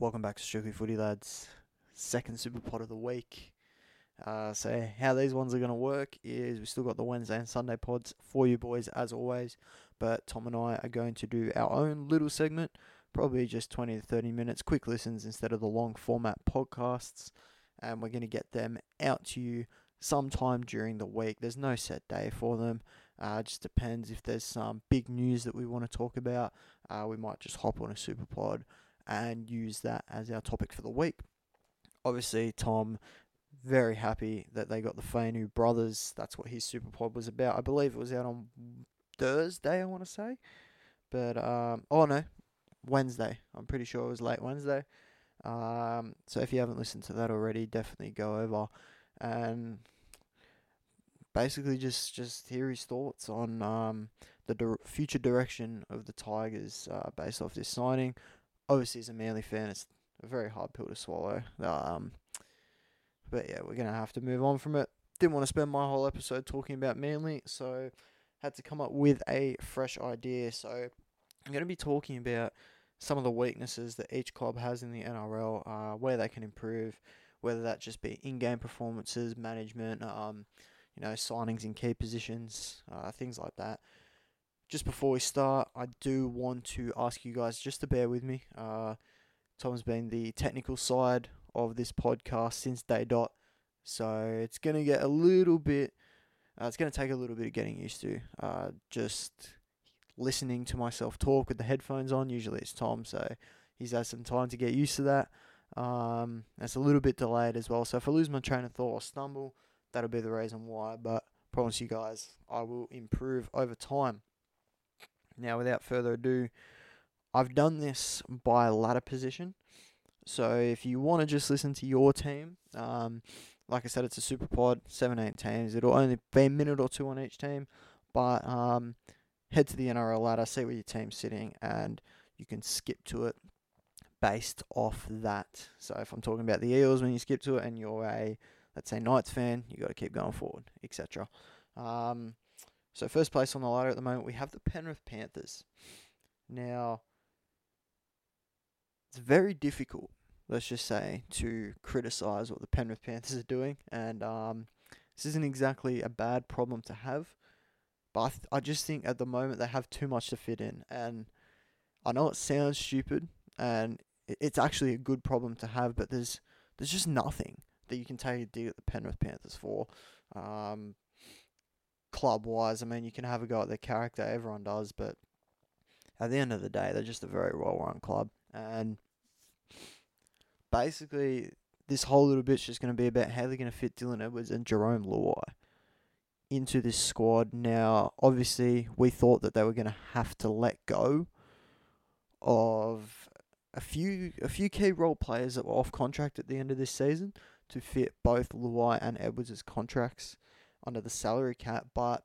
Welcome back to Strictly Footy, lads. Second Super Pod of the week. Uh, so, how these ones are going to work is we've still got the Wednesday and Sunday pods for you boys, as always. But Tom and I are going to do our own little segment, probably just 20 to 30 minutes, quick listens instead of the long format podcasts. And we're going to get them out to you sometime during the week. There's no set day for them. Uh, just depends if there's some big news that we want to talk about. Uh, we might just hop on a super pod and use that as our topic for the week. Obviously, Tom, very happy that they got the Fainu brothers. That's what his super pod was about. I believe it was out on Thursday, I want to say. But, um, oh no, Wednesday. I'm pretty sure it was late Wednesday. Um, so if you haven't listened to that already, definitely go over and basically just just hear his thoughts on um, the future direction of the Tigers uh, based off this signing. Obviously, as a Manly fan, it's a very hard pill to swallow. Um, but yeah, we're gonna have to move on from it. Didn't want to spend my whole episode talking about Manly, so had to come up with a fresh idea. So I'm gonna be talking about some of the weaknesses that each club has in the NRL, uh, where they can improve, whether that just be in-game performances, management, um, you know, signings in key positions, uh, things like that. Just before we start, I do want to ask you guys just to bear with me. Uh, Tom's been the technical side of this podcast since day dot, so it's gonna get a little bit. Uh, it's gonna take a little bit of getting used to. Uh, just listening to myself talk with the headphones on. Usually it's Tom, so he's had some time to get used to that. Um, it's a little bit delayed as well. So if I lose my train of thought or stumble, that'll be the reason why. But promise you guys, I will improve over time. Now, without further ado, I've done this by ladder position. So if you want to just listen to your team, um, like I said, it's a super pod, seven, eight teams. It'll only be a minute or two on each team, but um, head to the NRL ladder, see where your team's sitting, and you can skip to it based off that. So if I'm talking about the Eels, when you skip to it, and you're a let's say Knights fan, you got to keep going forward, etc. Um, so first place on the ladder at the moment, we have the Penrith Panthers. Now, it's very difficult, let's just say, to criticise what the Penrith Panthers are doing, and um, this isn't exactly a bad problem to have. But I, th- I just think at the moment they have too much to fit in, and I know it sounds stupid, and it's actually a good problem to have, but there's there's just nothing that you can take a dig at the Penrith Panthers for. Um, club wise, I mean, you can have a go at their character, everyone does, but at the end of the day, they're just a very well run club. And basically, this whole little bit's just going to be about how they're going to fit Dylan Edwards and Jerome Luai into this squad. Now, obviously, we thought that they were going to have to let go of a few a few key role players that were off contract at the end of this season to fit both Luai and Edwards' contracts under the salary cap, but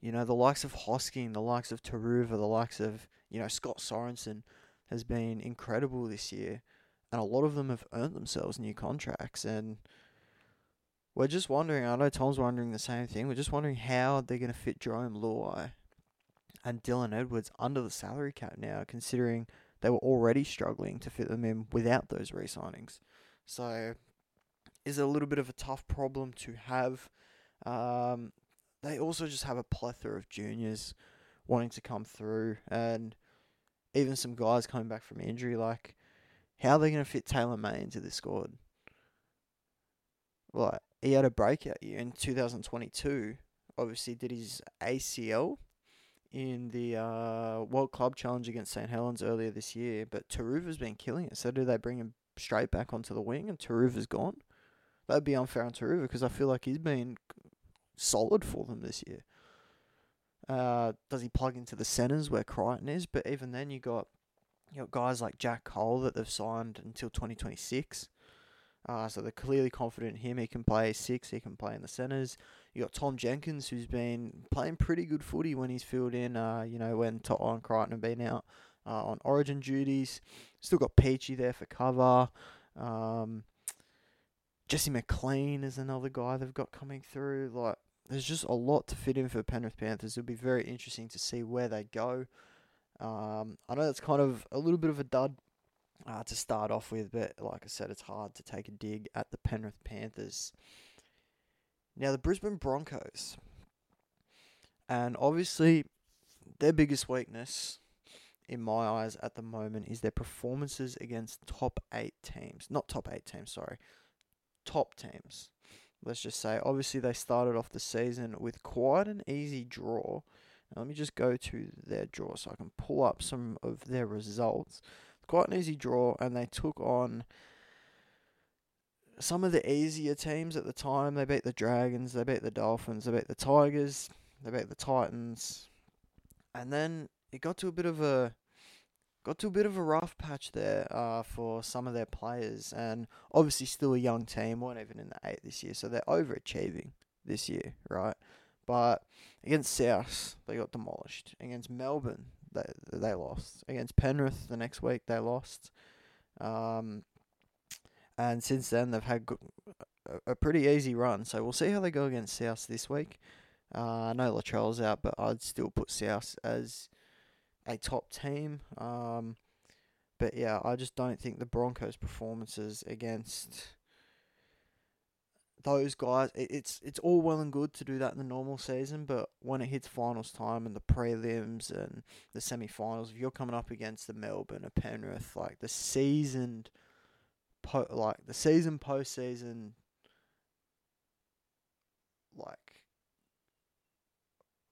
you know, the likes of Hosking, the likes of Turuva, the likes of, you know, Scott Sorensen has been incredible this year. And a lot of them have earned themselves new contracts. And we're just wondering, I know Tom's wondering the same thing, we're just wondering how they're going to fit Jerome Luai and Dylan Edwards under the salary cap now, considering they were already struggling to fit them in without those re signings. So, is a little bit of a tough problem to have. Um, they also just have a plethora of juniors wanting to come through, and even some guys coming back from injury. Like, how are they going to fit Taylan May into this squad? Like, he had a breakout year in 2022. Obviously, did his ACL in the uh, World Club Challenge against St Helens earlier this year, but Turuva's been killing it. So, do they bring him straight back onto the wing and Turuva's gone? That'd be unfair on Turuva because I feel like he's been solid for them this year. Uh, does he plug into the centres where Crichton is? But even then, you got you got guys like Jack Cole that they've signed until twenty twenty six. Uh, so they're clearly confident in him. He can play six. He can play in the centres. You got Tom Jenkins, who's been playing pretty good footy when he's filled in. Uh, you know when To'o and Crichton have been out uh, on Origin duties. Still got Peachey there for cover. Um, Jesse McLean is another guy they've got coming through. Like there's just a lot to fit in for Penrith Panthers. It'll be very interesting to see where they go. Um, I know that's kind of a little bit of a dud uh, to start off with, but like I said, it's hard to take a dig at the Penrith Panthers. Now, the Brisbane Broncos. And obviously, their biggest weakness, in my eyes at the moment, is their performances against top eight teams. Not top eight teams, sorry. Top teams. Let's just say. Obviously, they started off the season with quite an easy draw. Now, let me just go to their draw so I can pull up some of their results. Quite an easy draw, and they took on some of the easier teams at the time. They beat the Dragons, they beat the Dolphins, they beat the Tigers, they beat the Titans, and then it got to a bit of a got to a bit of a rough patch there uh, for some of their players, and obviously still a young team, weren't even in the eight this year, so they're overachieving this year, right? But against South, they got demolished. Against Melbourne, they they lost. Against Penrith the next week, they lost. Um, and since then they've had a, a pretty easy run. So we'll see how they go against South this week. Uh, I know Latrell's out, but I'd still put South as a top team. Um, but yeah, I just don't think the Broncos' performances against those guys, it, it's it's all well and good to do that in the normal season, but when it hits finals time and the prelims and the semi-finals, if you're coming up against the Melbourne or Penrith, like the seasoned po- like the season postseason like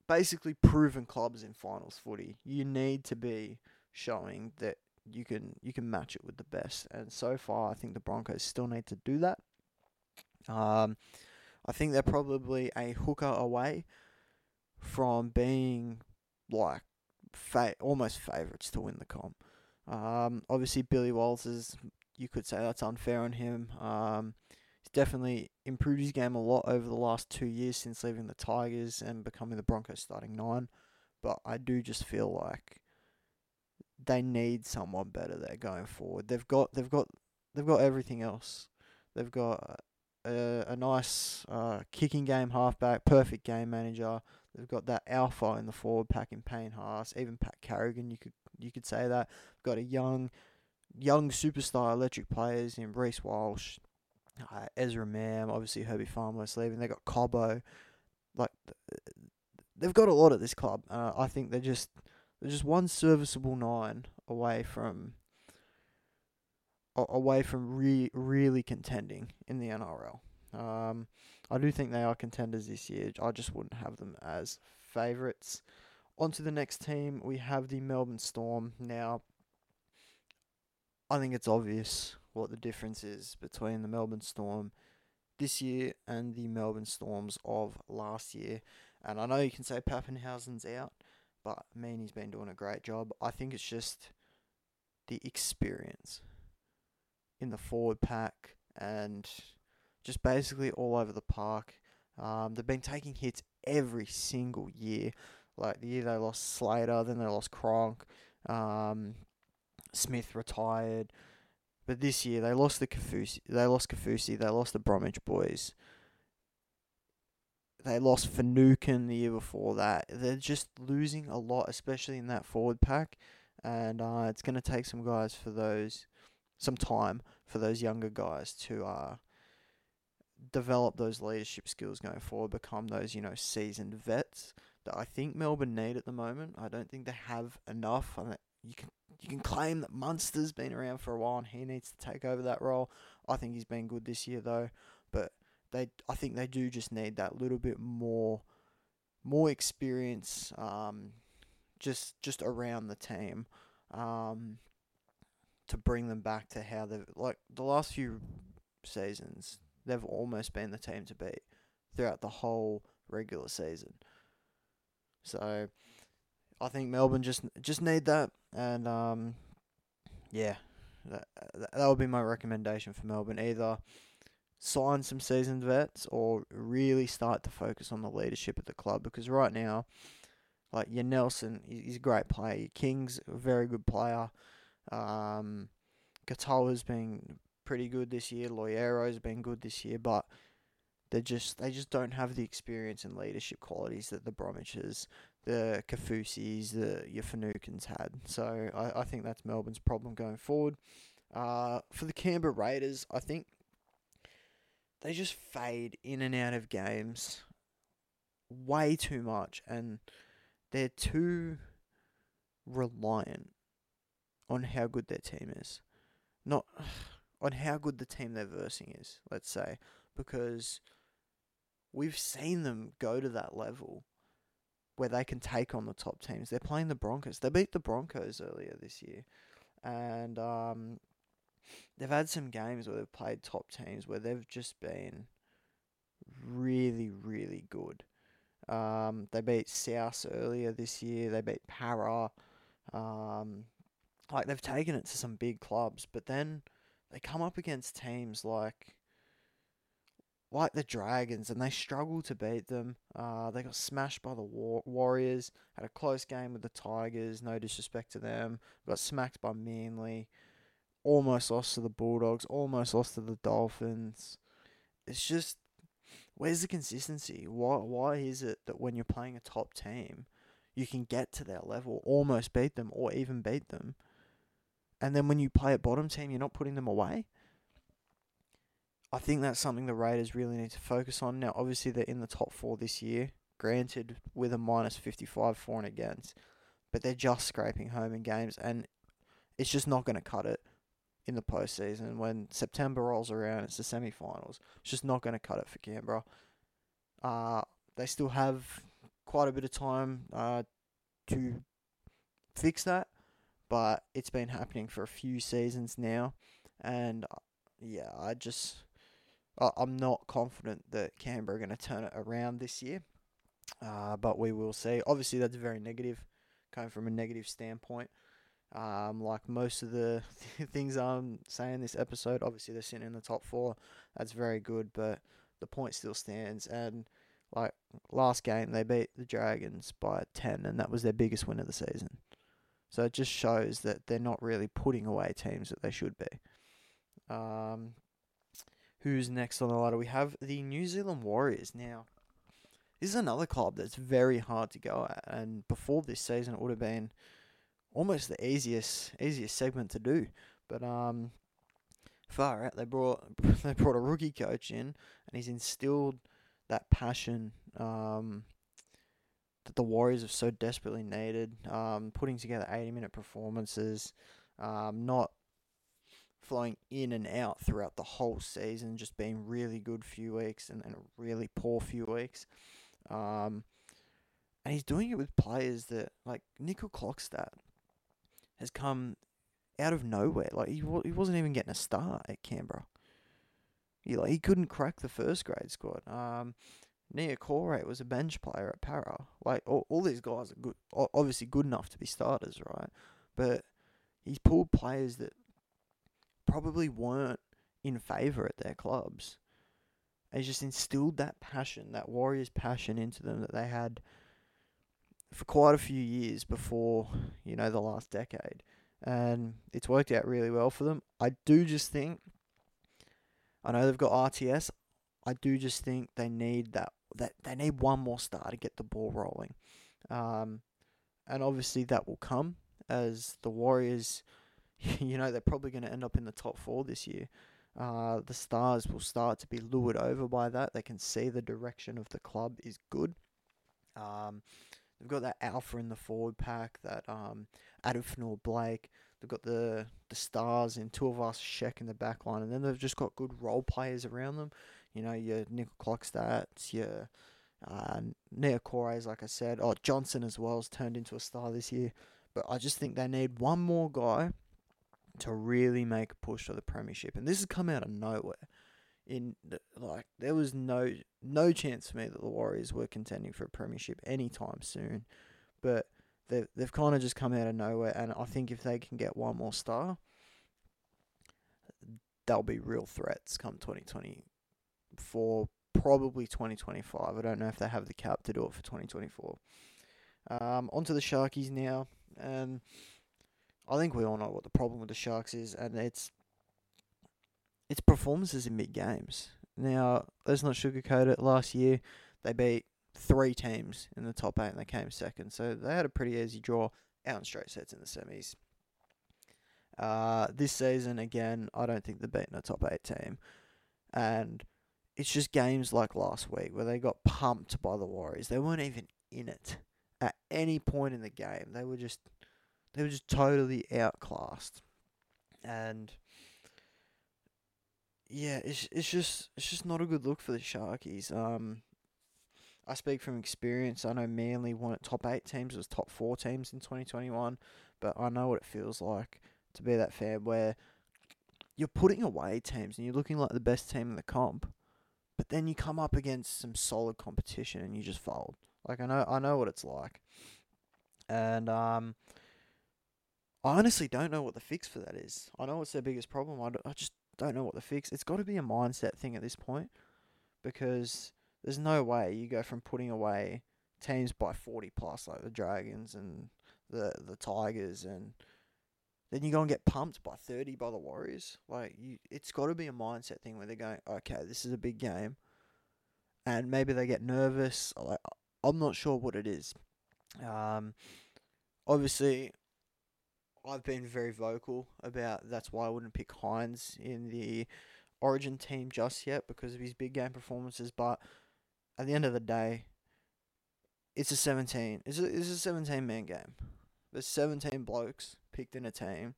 basically proven clubs in finals footy. You need to be showing that you can you can match it with the best. And so far I think the Broncos still need to do that. Um I think they're probably a hooker away from being like fa- almost favourites to win the comp. Um, obviously, Billy Walters you could say that's unfair on him. Um, definitely improved his game a lot over the last two years since leaving the Tigers and becoming the Broncos starting nine. But I do just feel like they need someone better there going forward. They've got they've got they've got everything else. They've got a, a nice uh, kicking game halfback, perfect game manager. They've got that alpha in the forward pack in Payne Haas, even Pat Carrigan. You could you could say that. Got a young young superstar electric players in Reece Walsh, uh, Ezra Mam, obviously Herbie Farnworth leaving. They got Cobbo, like they've got a lot at this club. Uh, I think they're just they're just one serviceable nine away from away from re- really contending in the NRL. Um, I do think they are contenders this year. I just wouldn't have them as favourites. On to the next team, we have the Melbourne Storm. Now, I think it's obvious what the difference is between the Melbourne Storm this year and the Melbourne Storms of last year. And I know you can say Papenhuyzen's out, but Meaney's been doing a great job. I think it's just the experience in the forward pack and just basically all over the park. Um, they've been taking hits every single year. Like the year they lost Slater, then they lost Cronk. Um, Smith retired. But this year they lost the Kaufusi, they lost Kaufusi, they lost the Bromwich boys. They lost Finucane the year before that. They're just losing a lot, especially in that forward pack, and uh, it's going to take some guys for those, some time for those younger guys to uh, develop those leadership skills going forward, become those you know seasoned vets that I think Melbourne need at the moment. I don't think they have enough. You can you can claim that Munster's been around for a while and he needs to take over that role. I think he's been good this year though, but they I think they do just need that little bit more more experience um, just just around the team um, to bring them back to how they've like the last few seasons they've almost been the team to beat throughout the whole regular season. So I think Melbourne just just need that, and um, yeah, that that would be my recommendation for Melbourne. Either sign some seasoned vets or really start to focus on the leadership of the club because right now, like your Nelson, he's a great player. Your King's a very good player. Um, Katoa's been pretty good this year. Loiero's been good this year, but they just they just don't have the experience and leadership qualities that the Bromwiches, the Kaufusis, the your had. So I, I think that's Melbourne's problem going forward. Uh, for the Canberra Raiders, I think they just fade in and out of games way too much, and they're too reliant on how good their team is, not on how good the team they're versing is. Let's say because we've seen them go to that level where they can take on the top teams. They're playing the Broncos. They beat the Broncos earlier this year, and um, they've had some games where they've played top teams where they've just been really, really good. Um, they beat South earlier this year. They beat Parra. Um, like they've taken it to some big clubs, but then they come up against teams like like the Dragons, and they struggle to beat them. Uh, they got smashed by the War- Warriors. Had a close game with the Tigers. No disrespect to them. Got smacked by Manly. Almost lost to the Bulldogs. Almost lost to the Dolphins. It's just where's the consistency? Why why is it that when you're playing a top team, you can get to their level, almost beat them, or even beat them, and then when you play a bottom team, you're not putting them away? I think that's something the Raiders really need to focus on. Now, obviously, they're in the top four this year, granted with a minus 55 for and against, but they're just scraping home in games, and it's just not going to cut it in the postseason. When September rolls around, it's the semi finals. It's just not going to cut it for Canberra. Uh, they still have quite a bit of time uh, to fix that, but it's been happening for a few seasons now, and uh, yeah, I just I'm not confident that Canberra are going to turn it around this year, uh, but we will see. Obviously, that's very negative, coming from a negative standpoint. Um, like most of the things I'm saying this episode, obviously they're sitting in the top four. That's very good, but the point still stands. And like last game, they beat the Dragons by ten, and that was their biggest win of the season. So it just shows that they're not really putting away teams that they should be. Um, who's next on the ladder? We have the New Zealand Warriors. Now, this is another club that's very hard to go at, and before this season, it would have been almost the easiest easiest segment to do. But um, far out, they brought they brought a rookie coach in, and he's instilled that passion um, that the Warriors have so desperately needed. Um, putting together eighty minute performances, um, not flowing in and out throughout the whole season, just being really good few weeks and then really poor few weeks. Um, and he's doing it with players that, like Nicoll-Klokstad, has come out of nowhere. Like he he wasn't even getting a start at Canberra. He like he couldn't crack the first grade squad. Um, Niukore was a bench player at Parra. Like all, all these guys are good, obviously good enough to be starters, right? But he's pulled players that probably weren't in favour at their clubs. He's just instilled that passion, that Warriors passion into them that they had for quite a few years before, you know, the last decade. And it's worked out really well for them. I do just think, I know they've got RTS. I do just think they need that, that they need one more star to get the ball rolling. Um, and obviously that will come as the Warriors, you know, they're probably going to end up in the top four this year. Uh, the stars will start to be lured over by that. They can see the direction of the club is good. Um, They've got that alpha in the forward pack, that um, Addin Blake. They've got the the stars in Tuivasa-Sheck in the back line, and then they've just got good role players around them. You know, your Nicoll-Klokstads, your uh, Niukores, like I said. Oh, Johnson as well has turned into a star this year. But I just think they need one more guy to really make a push for the premiership, and this has come out of nowhere in like there was no no chance for me that the Warriors were contending for a premiership anytime soon, but they they've kind of just come out of nowhere, and I think if they can get one more star, they'll be real threats come twenty twenty four, probably twenty twenty five. I don't know if they have the cap to do it for twenty twenty four. Um, onto the Sharkies now, and I think we all know what the problem with the Sharks is, and it's it's performances in big games. Now, let's not sugarcoat it. Last year, they beat three teams in the top eight and they came second. So they had a pretty easy draw out in straight sets in the semis. Uh, this season, again, I don't think they're beating a top eight team. And it's just games like last week where they got pumped by the Warriors. They weren't even in it at any point in the game. They were just they were just totally outclassed. And yeah, it's it's just it's just not a good look for the Sharkies. Um, I speak from experience. I know Manly weren't top eight teams; it was top four teams in twenty twenty one. But I know what it feels like to be that fan where you're putting away teams and you're looking like the best team in the comp, but then you come up against some solid competition and you just fold. Like I know I know what it's like, and um, I honestly don't know what the fix for that is. I know it's their biggest problem. I, I just don't know what the fix. It's got to be a mindset thing at this point, because there's no way you go from putting away teams by forty plus like the Dragons and the the Tigers and then you go and get pumped by 30 by the Warriors. Like you, it's got to be a mindset thing where they're going, okay, this is a big game, and maybe they get nervous. Like I'm not sure what it is. Um, obviously, I've been very vocal about that's why I wouldn't pick Hynes in the Origin team just yet because of his big game performances. But at the end of the day, it's a 17. It's a, it's a 17 man game. There's 17 blokes picked in a team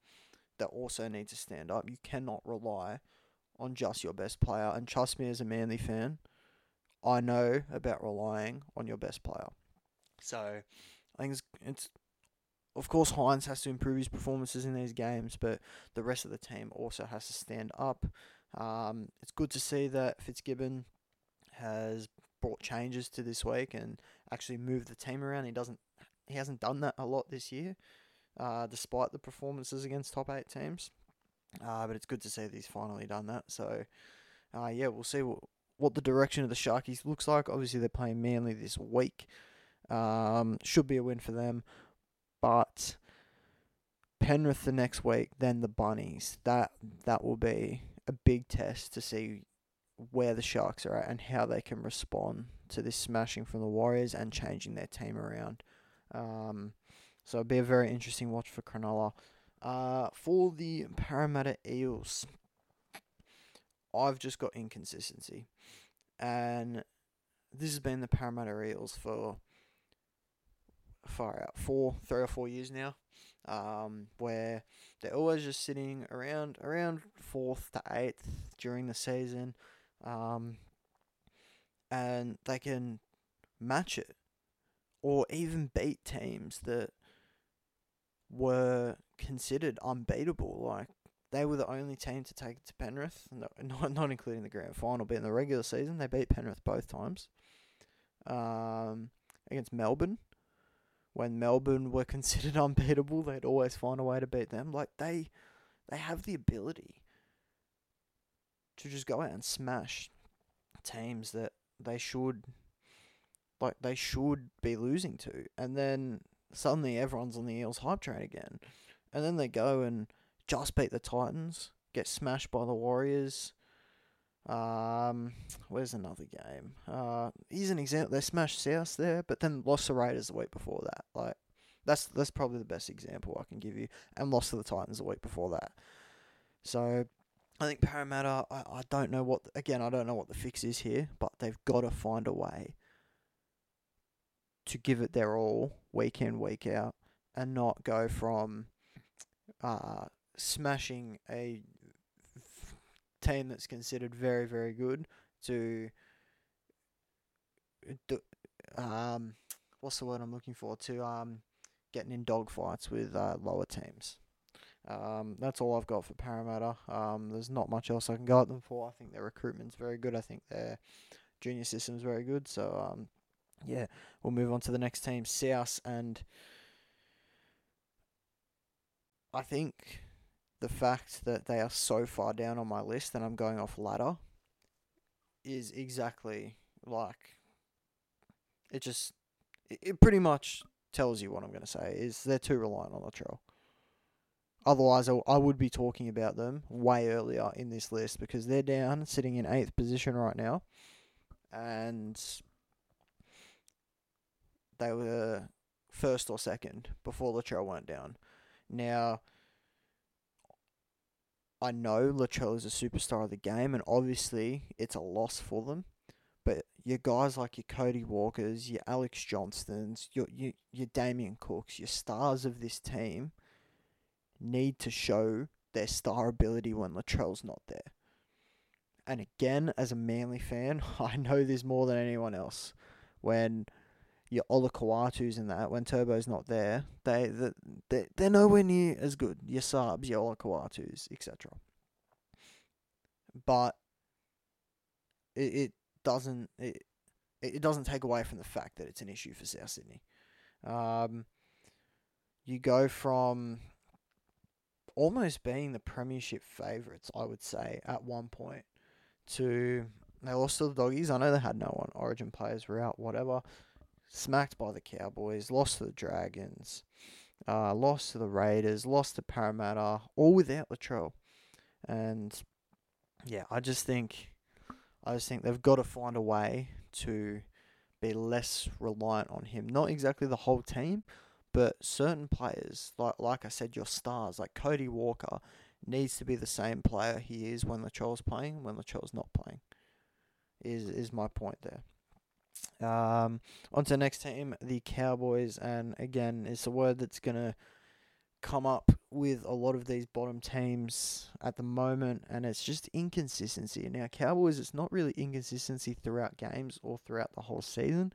that also need to stand up. You cannot rely on just your best player. And trust me, as a Manly fan, I know about relying on your best player. So I think it's, it's of course Hynes has to improve his performances in these games, but the rest of the team also has to stand up. Um, it's good to see that Fitzgibbon has brought changes to this week and actually moved the team around. He doesn't he hasn't done that a lot this year, uh, despite the performances against top eight teams. Uh, but it's good to see that he's finally done that. So, uh, yeah, we'll see what, what the direction of the Sharkies looks like. Obviously, they're playing Manly this week. Um, should be a win for them. But Penrith the next week, then the Bunnies. That that will be a big test to see where the Sharks are at and how they can respond to this smashing from the Warriors and changing their team around. Um, so it'll be a very interesting watch for Cronulla. Uh, for the Parramatta Eels, I've just got inconsistency. And this has been the Parramatta Eels for far out four, three or four years now, um, where they're always just sitting around around fourth to eighth during the season, um, and they can match it or even beat teams that were considered unbeatable. Like they were the only team to take it to Penrith, not not including the grand final, but in the regular season they beat Penrith both times. Um, against Melbourne, when Melbourne were considered unbeatable, they'd always find a way to beat them. Like they, they have the ability to just go out and smash teams that they should like they should be losing to. And then suddenly everyone's on the Eels hype train again. And then they go and just beat the Titans, get smashed by the Warriors. Um, where's another game? Uh, here's an example. They smashed South there, but then lost the Raiders the week before that. Like, that's that's probably the best example I can give you, and lost to the Titans the week before that. So, I think Parramatta. I, I don't know what again. I don't know what the fix is here, but they've got to find a way to give it their all week in week out, and not go from uh, smashing a team that's considered very very good to um what's the word I'm looking for to um getting in dogfights with uh, lower teams. Um, that's all I've got for Parramatta. Um, there's not much else I can go at them for. I think their recruitment's very good. I think their junior system's very good. So um, yeah, we'll move on to the next team, South, and I think the fact that they are so far down on my list and I'm going off ladder is exactly like it just it pretty much tells you what I'm going to say is they're too reliant on Latrell. Otherwise, I would be talking about them way earlier in this list because they're down, sitting in eighth position right now, and they were first or second before Latrell went down. Now, I know Latrell is a superstar of the game, and obviously it's a loss for them. But your guys like your Cody Walkers, your Alex Johnstons, your your your Damien Cooks, your stars of this team need to show their star ability when Latrell's not there. And again, as a Manly fan, I know this more than anyone else. When your Olakau'atus and that, when Turbo's not there, they, they, they're nowhere near as good. Your subs, your Olakau'atus, etc. But it, it doesn't it, it doesn't take away from the fact that it's an issue for South Sydney. Um, you go from almost being the premiership favourites, I would say, at one point, to they lost to the doggies. I know they had no one. Origin players were out, whatever. Smacked by the Cowboys, lost to the Dragons, uh, lost to the Raiders, lost to Parramatta, all without Latrell. And yeah, I just think I just think they've got to find a way to be less reliant on him. Not exactly the whole team, but certain players, like like I said, your stars, like Cody Walker, needs to be the same player he is when Latrell's playing, when Latrell's not playing. Is is my point there. Um, on to the next team, the Cowboys, and again, it's a word that's gonna come up with a lot of these bottom teams at the moment, and it's just inconsistency. Now, Cowboys, it's not really inconsistency throughout games or throughout the whole season.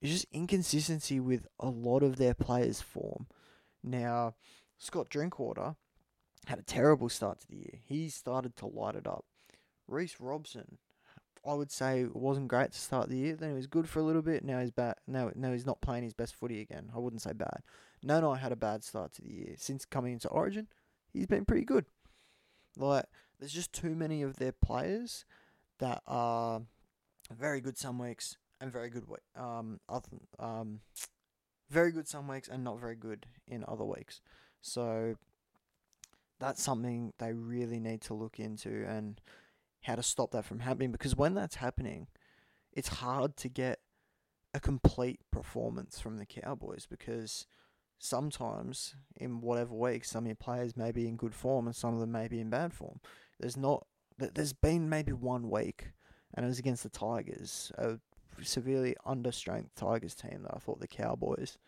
It's just inconsistency with a lot of their players' form. Now, Scott Drinkwater had a terrible start to the year. He started to light it up. Reece Robson, I would say, wasn't great to start the year. Then he was good for a little bit. Now he's bad. Now, now he's not playing his best footy again. I wouldn't say bad. No, no, I had a bad start to the year. Since coming into Origin, he's been pretty good. Like, there's just too many of their players that are very good some weeks and very good um other um very good some weeks and not very good in other weeks. So that's something they really need to look into and how to stop that from happening because when that's happening, it's hard to get a complete performance from the Cowboys because sometimes in whatever week some of your players may be in good form and some of them may be in bad form. There's not there's been maybe one week and it was against the Tigers, a severely understrength Tigers team that I thought the Cowboys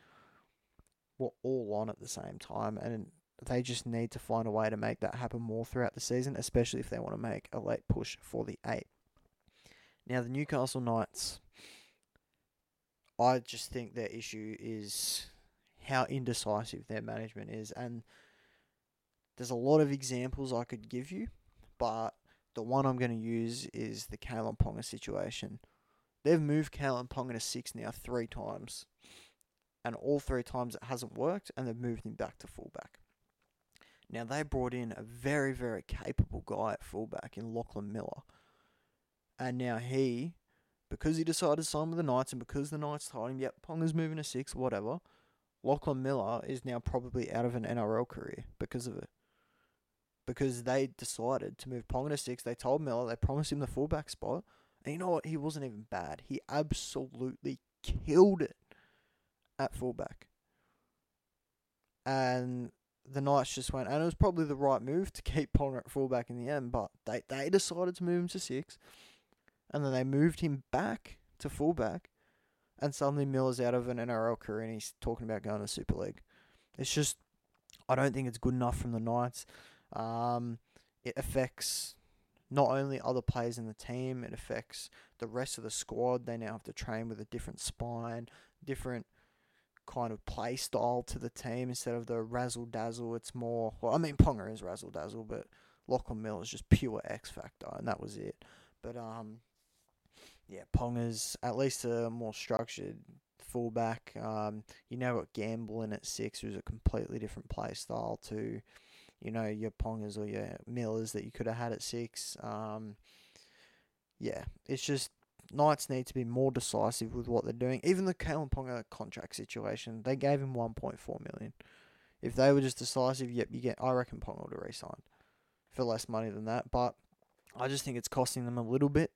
were all on at the same time and they just need to find a way to make that happen more throughout the season, especially if they want to make a late push for the eight. Now the Newcastle Knights I just think their issue is how indecisive their management is. And there's a lot of examples I could give you, but the one I'm going to use is the Kalyn Ponga situation. They've moved Kalyn Ponga to six now three times, and all three times it hasn't worked, and they've moved him back to fullback. Now they brought in a very, very capable guy at fullback in Lachlan Miller, and now he, because he decided to sign with the Knights, and because the Knights told him, "Yep, Ponga's moving to six, whatever," Lachlan Miller is now probably out of an NRL career because of it. Because they decided to move Ponga to six. They told Miller, they promised him the fullback spot. And you know what? He wasn't even bad. He absolutely killed it at fullback. And the Knights just went, and it was probably the right move to keep Ponga at fullback in the end, but they, they decided to move him to six. And then they moved him back to fullback and suddenly Miller's out of an NRL career and he's talking about going to Super League. It's just, I don't think it's good enough from the Knights. Um, it affects not only other players in the team, it affects the rest of the squad. They now have to train with a different spine, different kind of play style to the team instead of the razzle dazzle. It's more, well, I mean, Ponga is razzle dazzle, but Lachlan Miller is just pure X factor, and that was it. But um, yeah, Ponga's at least a more structured fullback. Um, you know what Gamble at six, who's a completely different play style to, you know, your Pongas or your Millers that you could have had at six. Um, yeah, it's just Knights need to be more decisive with what they're doing. Even the Kalyn Ponga contract situation, they gave him one point four million. If they were just decisive, yep, you get. I reckon Ponga would have re-signed for less money than that. But I just think it's costing them a little bit.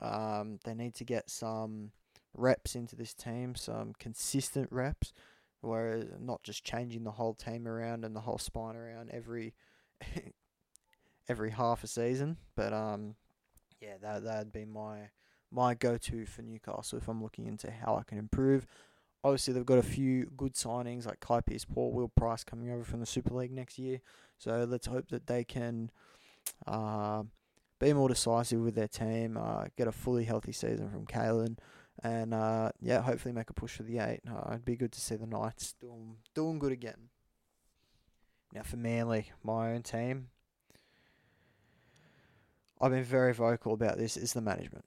Um, they need to get some reps into this team, some consistent reps, whereas not just changing the whole team around and the whole spine around every every half a season. But um, yeah, that that'd be my my go to for Newcastle if I'm looking into how I can improve. Obviously, they've got a few good signings like Kai Pearce-Paul Will Pryce coming over from the Super League next year. So let's hope that they can uh, be more decisive with their team, uh, get a fully healthy season from Kalyn, and uh, yeah, hopefully make a push for the eight. Uh, it'd be good to see the Knights doing doing good again. Now for Manly, my own team, I've been very vocal about this. Is the management.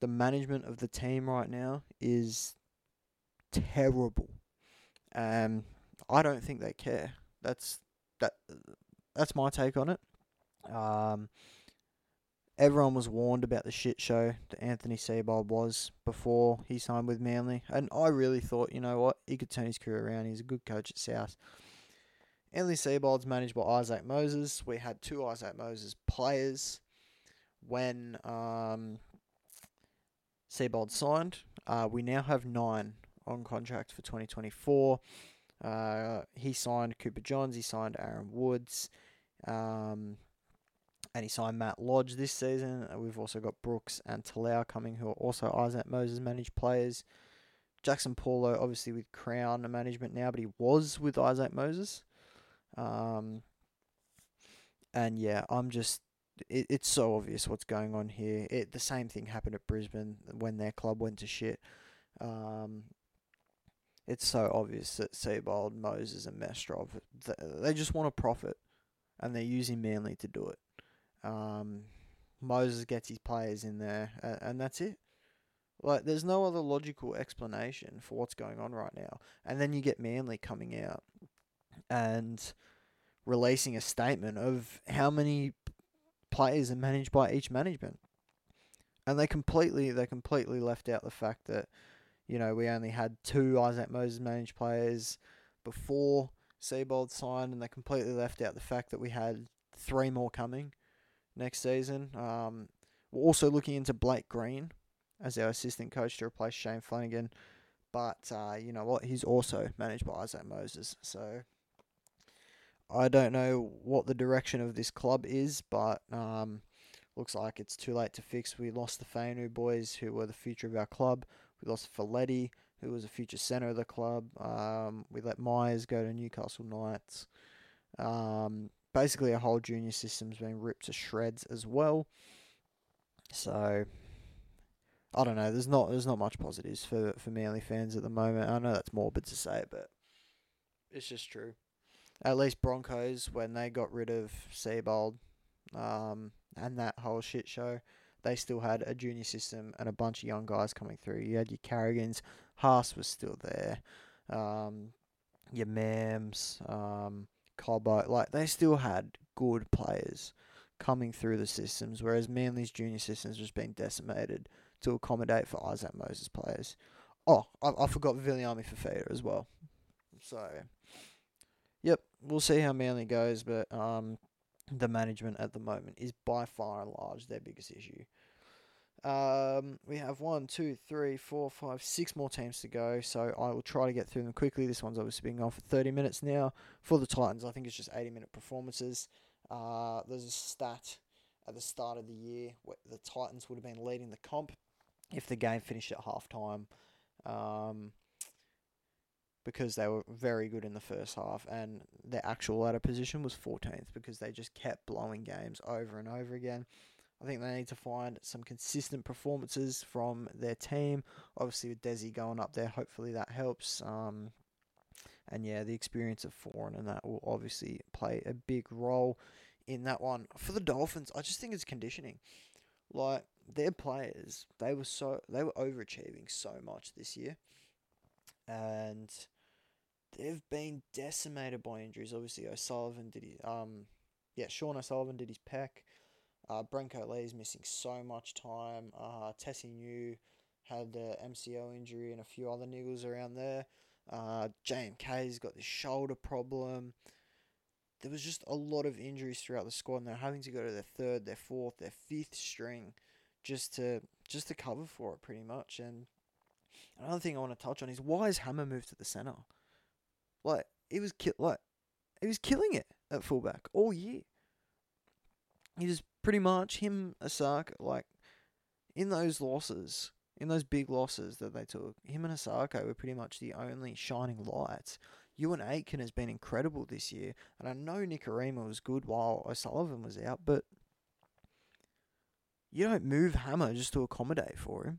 The management of the team right now is terrible. Um, I don't think they care. That's that. That's my take on it. Um, everyone was warned about the shit show that Anthony Seibold was before he signed with Manly, and I really thought, you know what, he could turn his career around. He's a good coach at South. Anthony Seibold's managed by Isaac Moses. We had two Isaac Moses players when um, Seibold signed. Uh, we now have nine on contract for 2024. Uh, he signed Cooper Johns, he signed Aaron Woods, um, and he signed Matt Lodge this season. Uh, we've also got Brooks and Talau coming, who are also Isaac Moses managed players. Jackson Paulo, obviously with Crown management now, but he was with Isaac Moses. Um, and yeah, I'm just it, it's so obvious what's going on here. It the same thing happened at Brisbane when their club went to shit. Um, it's so obvious that Seibold, Moses, and Mestrov they just want to profit, and they're using Manly to do it. Um, Moses gets his players in there, and, and that's it. Like, there's no other logical explanation for what's going on right now. And then you get Manly coming out and releasing a statement of how many players are managed by each management. And they completely they completely left out the fact that, you know, we only had two Isaac Moses managed players before Seibold signed, and they completely left out the fact that we had three more coming next season. Um, we're also looking into Blake Green as our assistant coach to replace Shane Flanagan. But uh, you know what? He's also managed by Isaac Moses. So I don't know what the direction of this club is, but um, looks like it's too late to fix. We lost the Fainu boys, who were the future of our club. We lost Folletti, who was a future centre of the club. Um, we let Myers go to Newcastle Knights. Um, basically, our whole junior system's been ripped to shreds as well. So I don't know. There's not there's not much positives for for Manly fans at the moment. I know that's morbid to say, but it's just true at least Broncos when they got rid of Seibold um, and that whole shit show, they still had a junior system and a bunch of young guys coming through. You had your Carrigans, Haas was still there, um, your Mams, um, Cobbo, like they still had good players coming through the systems, whereas Manly's junior system's just been decimated to accommodate for Isaac Moses players. Oh, I, I forgot Viliami Fifita as well. So we'll see how Manly goes, but um, the management at the moment is by far and large their biggest issue. Um, we have one, two, three, four, five, six more teams to go, so I will try to get through them quickly. This one's obviously been on for 30 minutes now. For the Titans, I think it's just 80 minute performances. Uh, there's a stat at the start of the year where the Titans would have been leading the comp if the game finished at halftime. Um, because they were very good in the first half, and their actual ladder position was 14th because they just kept blowing games over and over again. I think they need to find some consistent performances from their team. Obviously, with Desi going up there, hopefully that helps. Um, and yeah, the experience of Foran and that will obviously play a big role in that one. For the Dolphins, I just think it's conditioning. Like their players, they were so they were overachieving so much this year, and they've been decimated by injuries. Obviously, O'Sullivan did his, um, yeah, Sean O'Sullivan did his pec. Uh, Brenko Lee is missing so much time. Uh, Tesi Niu had the MCL injury and a few other niggles around there. Uh, JMK's got this shoulder problem. There was just a lot of injuries throughout the squad, and they're having to go to their third, their fourth, their fifth string just to just to cover for it, pretty much. And another thing I want to touch on is why has Hammer moved to the center? Like he was ki- like he was killing it at fullback all year. he just pretty much him Isaako like in those losses, in those big losses that they took, him and Isaako were pretty much the only shining lights. Euan Aitken has been incredible this year, and I know Nikorima was good while O'Sullivan was out, but you don't move Hammer just to accommodate for him.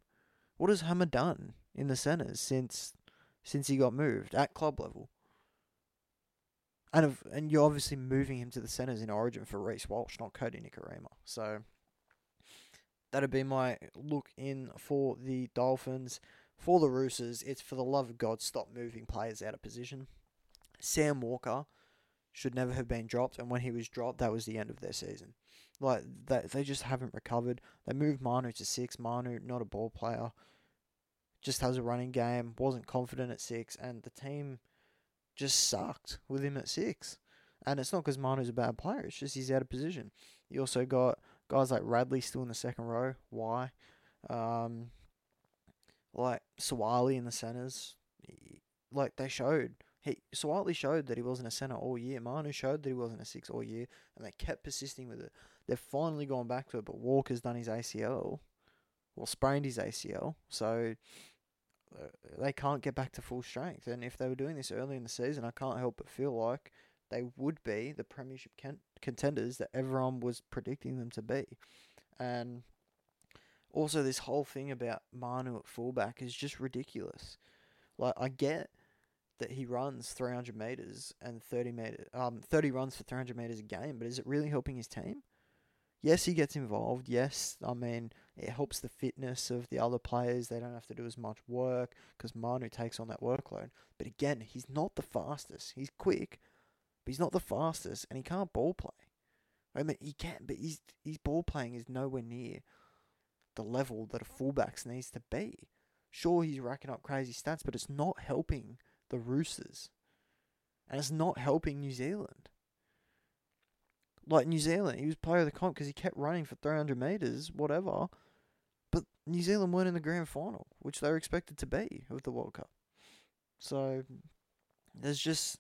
What has Hammer done in the centres since since he got moved at club level? And of, and you're obviously moving him to the centres in Origin for Reece Walsh, not Kodi Nikorima. So that'd be my look in for the Dolphins. For the Roosters, it's for the love of God, stop moving players out of position. Sam Walker should never have been dropped, and when he was dropped, that was the end of their season. Like they they just haven't recovered. They moved Manu to six. Manu, not a ball player, just has a running game. Wasn't confident at six, and the team just sucked with him at six. And it's not because Manu's a bad player. It's just he's out of position. You also got guys like Radley still in the second row. Why? Um, like Suaalii in the centres. Like they showed he Suaalii showed that he wasn't a centre all year. Manu showed that he wasn't a six all year, and they kept persisting with it. They've finally gone back to it, but Walker's done his ACL, well, sprained his ACL, so they can't get back to full strength. And if they were doing this early in the season, I can't help but feel like they would be the premiership contenders that everyone was predicting them to be. And also, this whole thing about Manu at fullback is just ridiculous. Like, I get that he runs 300 meters and 30 meter, um, 30 runs for 300 meters a game, but is it really helping his team? Yes, he gets involved. Yes, I mean, it helps the fitness of the other players. They don't have to do as much work because Manu takes on that workload. But again, he's not the fastest. He's quick, but he's not the fastest, and he can't ball play. I mean, he can, but his his ball playing is nowhere near the level that a fullback's needs to be. Sure, he's racking up crazy stats, but it's not helping the Roosters, and it's not helping New Zealand like New Zealand, he was player of the comp because he kept running for 300 metres, whatever. But New Zealand weren't in the grand final, which they were expected to be of the World Cup. So there's just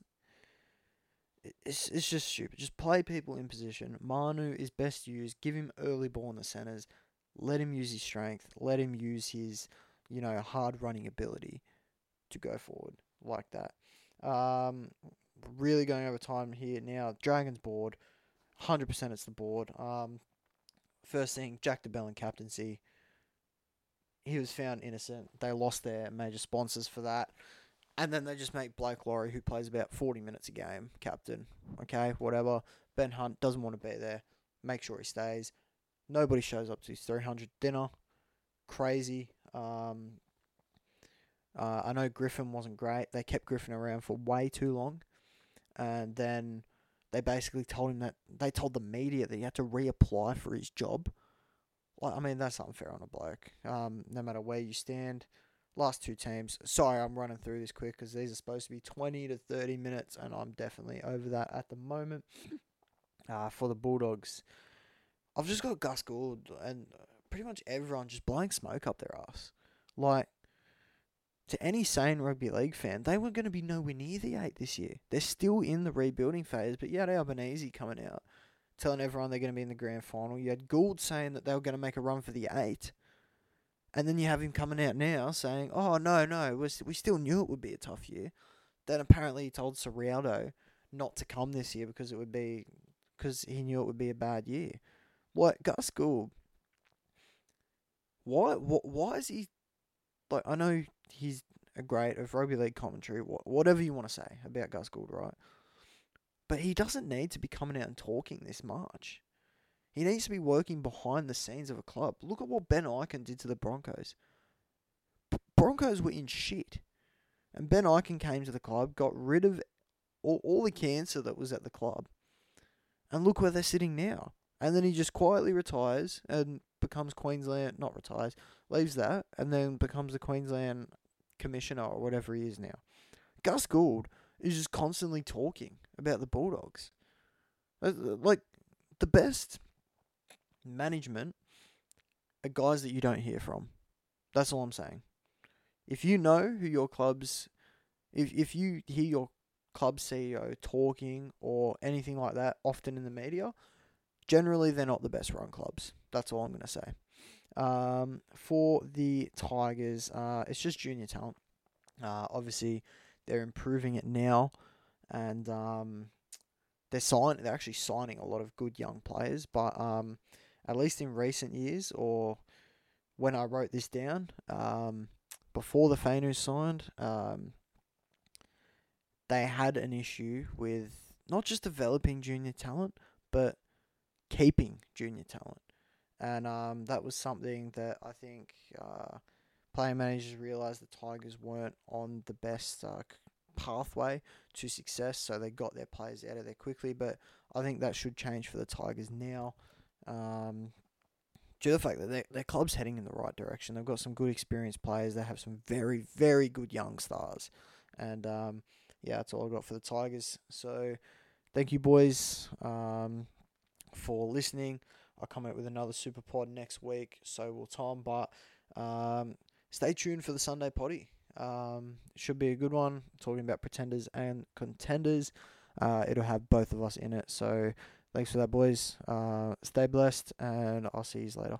it's it's just stupid. Just play people in position. Manu is best used. Give him early ball in the centres. Let him use his strength. Let him use his you know hard running ability to go forward like that. Um, really going over time here now. Dragons board. 100% it's the board. Um, first thing, Jack de Belin captaincy. He was found innocent. They lost their major sponsors for that. And then they just make Blake Lawrie, who plays about 40 minutes a game, captain. Okay, whatever. Ben Hunt doesn't want to be there. Make sure he stays. Nobody shows up to his 300 dinner. Crazy. Um, uh, I know Griffin wasn't great. They kept Griffin around for way too long. And then they basically told him that they told the media that he had to reapply for his job. Like, I mean, that's unfair on a bloke. Um, no matter where you stand. Last two teams. Sorry, I'm running through this quick because these are supposed to be 20 to 30 minutes, and I'm definitely over that at the moment. Uh, for the Bulldogs, I've just got Gus Gould and pretty much everyone just blowing smoke up their ass. Like, to any sane rugby league fan, they weren't going to be nowhere near the eight this year. They're still in the rebuilding phase, but you had Albanese coming out telling everyone they're going to be in the grand final. You had Gould saying that they were going to make a run for the eight. And then you have him coming out now saying, oh, no, no, we still knew it would be a tough year. Then apparently he told Ciraldo not to come this year because it would be, because he knew it would be a bad year. What, Gus Gould, why, why, why is he, like, I know he's a great of rugby league commentary, whatever you want to say about Gus Gould, right? But he doesn't need to be coming out and talking this much. He needs to be working behind the scenes of a club. Look at what Ben Ikin did to the Broncos. Broncos were in shit. And Ben Ikin came to the club, got rid of all, all the cancer that was at the club. And look where they're sitting now. And then he just quietly retires and becomes Queensland, not retires, leaves that, and then becomes the Queensland commissioner or whatever he is now. Gus Gould is just constantly talking about the Bulldogs. Uh, like, the best management are guys that you don't hear from. That's all I'm saying. If you know who your club's, if, if you hear your club CEO talking or anything like that often in the media, generally they're not the best run clubs. That's all I'm going to say. Um, for the Tigers, uh, it's just junior talent. Uh, obviously, they're improving it now, and um, they're sign they're actually signing a lot of good young players. But um, at least in recent years, or when I wrote this down, um, before the Fainu signed, um, they had an issue with not just developing junior talent, but keeping junior talent. And um, that was something that I think uh, player managers realised the Tigers weren't on the best uh, pathway to success, so they got their players out of there quickly. But I think that should change for the Tigers now. Um, due to the fact that their, their club's heading in the right direction. They've got some good experienced players. They have some very, very good young stars. And um, yeah, that's all I've got for the Tigers. So thank you, boys, um, for listening. I'll come out with another super pod next week. So will Tom. But um, stay tuned for the Sunday potty. Um, should be a good one. Talking about pretenders and contenders. Uh, it'll have both of us in it. So thanks for that, boys. Uh, stay blessed, and I'll see you later.